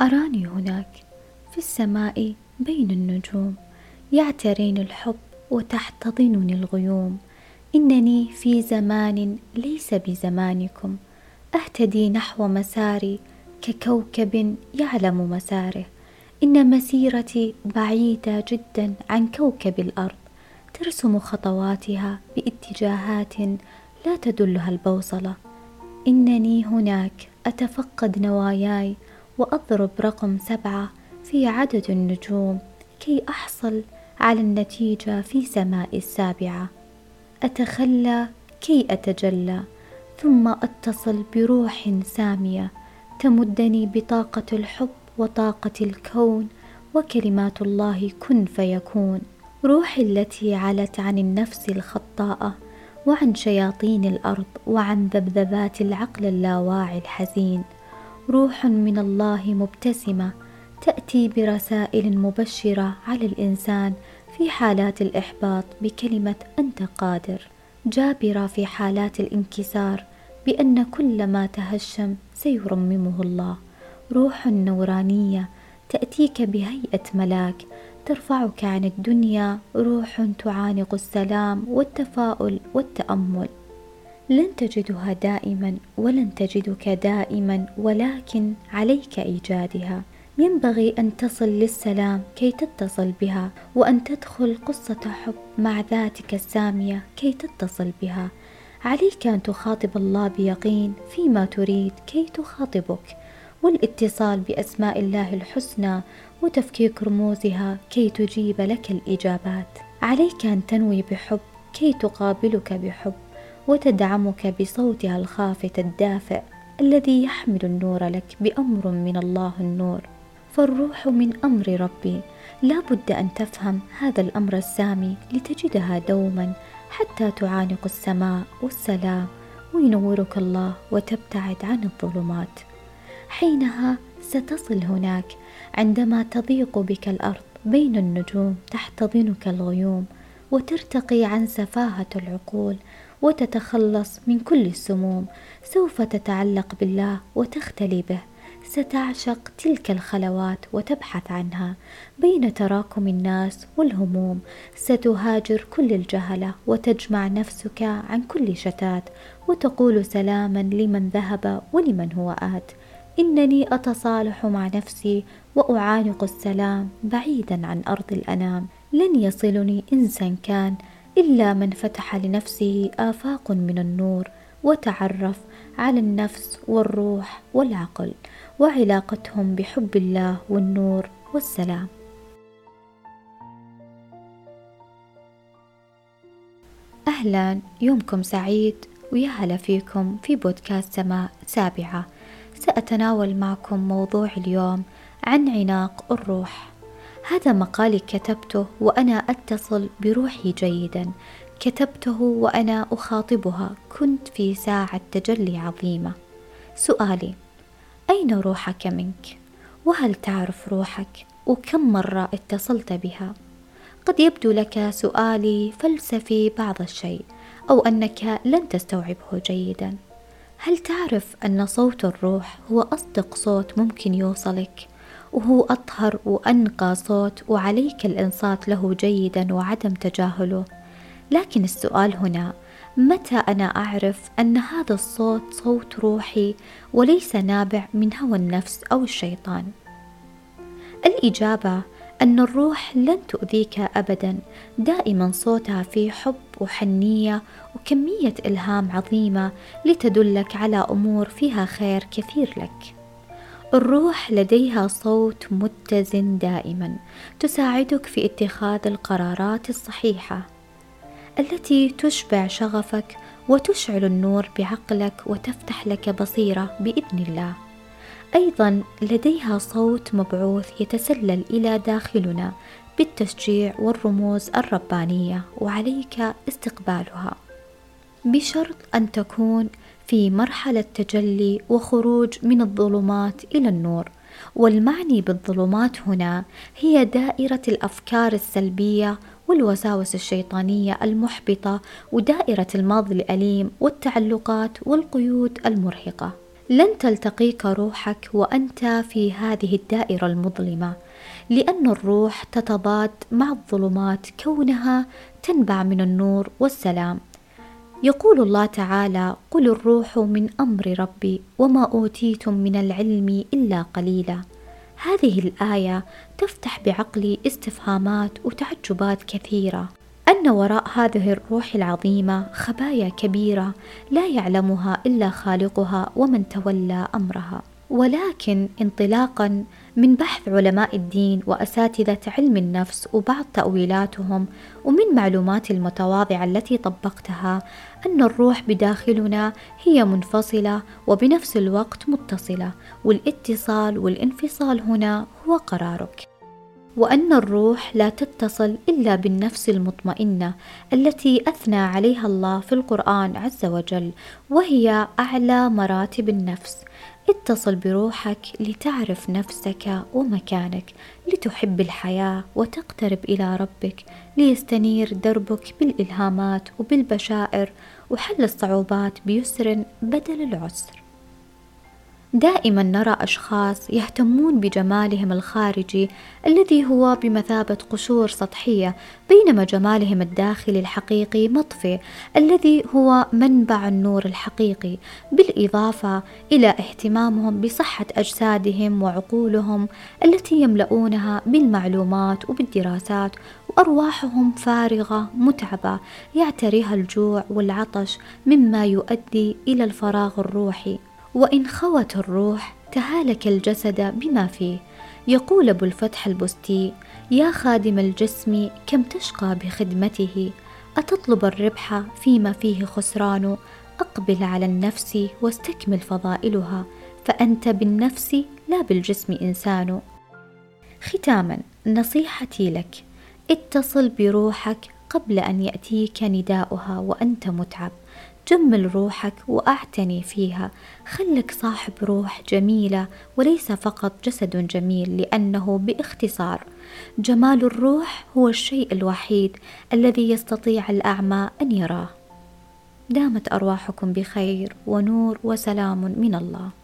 أراني هناك في السماء بين النجوم. يعتريني الحب وتحتضنني الغيوم. إنني في زمان ليس بزمانكم. أهتدي نحو مساري ككوكب يعلم مساره. إن مسيرتي بعيدة جدا عن كوكب الأرض. ترسم خطواتها باتجاهات لا تدلها البوصلة. إنني هناك أتفقد نواياي وأضرب رقم سبعة في عدد النجوم كي أحصل على النتيجة في سماء السابعة. أتخلى كي أتجلى ثم أتصل بروح سامية تمدني بطاقة الحب وطاقة الكون وكلمات الله كن فيكون. روحي التي علت عن النفس الخطاءة وعن شياطين الأرض وعن ذبذبات العقل اللاواعي الحزين. روح من الله مبتسمة تأتي برسائل مبشرة على الإنسان في حالات الإحباط بكلمة أنت قادر جابرة في حالات الانكسار بأن كل ما تهشم سيرممه الله. روح نورانية تأتيك بهيئة ملاك ترفعك عن الدنيا روح تعانق السلام والتفاؤل والتأمل. لن تجدها دائما ولن تجدك دائما ولكن عليك إيجادها. ينبغي أن تصل للسلام كي تتصل بها وأن تدخل قصة حب مع ذاتك السامية كي تتصل بها. عليك أن تخاطب الله بيقين فيما تريد كي تخاطبك. والاتصال بأسماء الله الحسنى وتفكيك رموزها كي تجيب لك الإجابات. عليك أن تنوي بحب كي تقابلك بحب. وتدعمك بصوتها الخافت الدافئ الذي يحمل النور لك بأمر من الله النور. فالروح من أمر ربي. لا بد أن تفهم هذا الأمر السامي لتجدها دوما حتى تعانق السماء والسلام وينورك الله وتبتعد عن الظلمات. حينها ستصل هناك عندما تضيق بك الأرض بين النجوم تحتضنك الغيوم وترتقي عن سفاهة العقول وتتخلص من كل السموم. سوف تتعلق بالله وتختلي به. ستعشق تلك الخلوات وتبحث عنها. بين تراكم الناس والهموم ستهاجر كل الجهلة وتجمع نفسك عن كل شتات وتقول سلاما لمن ذهب ولمن هو آت. إنني أتصالح مع نفسي وأعانق السلام بعيدا عن أرض الأنام. لن يصلني انسا كان إلا من فتح لنفسه آفاق من النور وتعرف على النفس والروح والعقل وعلاقتهم بحب الله والنور والسلام. أهلا يومكم سعيد ويا هلا فيكم في بودكاست سماء سابعة. سأتناول معكم موضوع اليوم عن عناق الروح. هذا مقالي كتبته وأنا أتصل بروحي جيدا كتبته وأنا أخاطبها كنت في ساعة تجلي عظيمة سؤالي أين روحك منك؟ وهل تعرف روحك؟ وكم مرة اتصلت بها؟ قد يبدو لك سؤالي فلسفي بعض الشيء أو أنك لن تستوعبه جيدا هل تعرف أن صوت الروح هو أصدق صوت ممكن يوصلك؟ وهو أطهر وأنقى صوت وعليك الإنصات له جيدا وعدم تجاهله. لكن السؤال هنا متى أنا أعرف أن هذا الصوت صوت روحي وليس نابع من هوى النفس أو الشيطان؟ الإجابة أن الروح لن تؤذيك أبدا. دائما صوتها فيه حب وحنية وكمية إلهام عظيمة لتدلك على أمور فيها خير كثير لك. الروح لديها صوت متزن دائما تساعدك في اتخاذ القرارات الصحيحة التي تشبع شغفك وتشعل النور بعقلك وتفتح لك بصيرة بإذن الله. أيضا لديها صوت مبعوث يتسلل إلى داخلنا بالتشجيع والرموز الربانية وعليك استقبالها. بشرط أن تكون في مرحلة تجلي وخروج من الظلمات إلى النور. والمعني بالظلمات هنا هي دائرة الأفكار السلبية والوساوس الشيطانية المحبطة ودائرة الماضي الأليم والتعلقات والقيود المرهقة. لن تلتقيك روحك وأنت في هذه الدائرة المظلمة لأن الروح تتضاد مع الظلمات كونها تنبع من النور والسلام. يقول الله تعالى قل الروح من أمر ربي وما أوتيتم من العلم إلا قليلا. هذه الآية تفتح بعقلي استفهامات وتعجبات كثيرة. أن وراء هذه الروح العظيمة خبايا كبيرة لا يعلمها إلا خالقها ومن تولى أمرها. ولكن انطلاقا من بحث علماء الدين وأساتذة علم النفس وبعض تأويلاتهم ومن معلوماتي المتواضعة التي طبقتها أن الروح بداخلنا هي منفصلة وبنفس الوقت متصلة والاتصال والانفصال هنا هو قرارك. وأن الروح لا تتصل إلا بالنفس المطمئنة التي أثنى عليها الله في القرآن عز وجل وهي أعلى مراتب النفس. اتصل بروحك لتعرف نفسك ومكانك لتحب الحياة وتقترب إلى ربك ليستنير دربك بالإلهامات وبالبشائر وحل الصعوبات بيسر بدل العسر. دائما نرى أشخاص يهتمون بجمالهم الخارجي الذي هو بمثابة قشور سطحية بينما جمالهم الداخلي الحقيقي مطفي الذي هو منبع النور الحقيقي. بالإضافة إلى اهتمامهم بصحة أجسادهم وعقولهم التي يملؤونها بالمعلومات وبالدراسات وأرواحهم فارغة متعبة يعتريها الجوع والعطش مما يؤدي إلى الفراغ الروحي. وإن خوت الروح تهالك الجسد بما فيه. يقول أبو الفتح البستي يا خادم الجسم كم تشقى بخدمته؟ أتطلب الربح فيما فيه خسران؟ أقبل على النفس واستكمل فضائلها. فأنت بالنفس لا بالجسم إنسان. ختاما نصيحتي لك اتصل بروحك قبل أن يأتيك نداؤها وأنت متعب. جمل روحك وأعتني فيها. خلك صاحب روح جميلة وليس فقط جسد جميل لأنه باختصار. جمال الروح هو الشيء الوحيد الذي يستطيع الأعمى أن يراه. دامت أرواحكم بخير ونور وسلام من الله.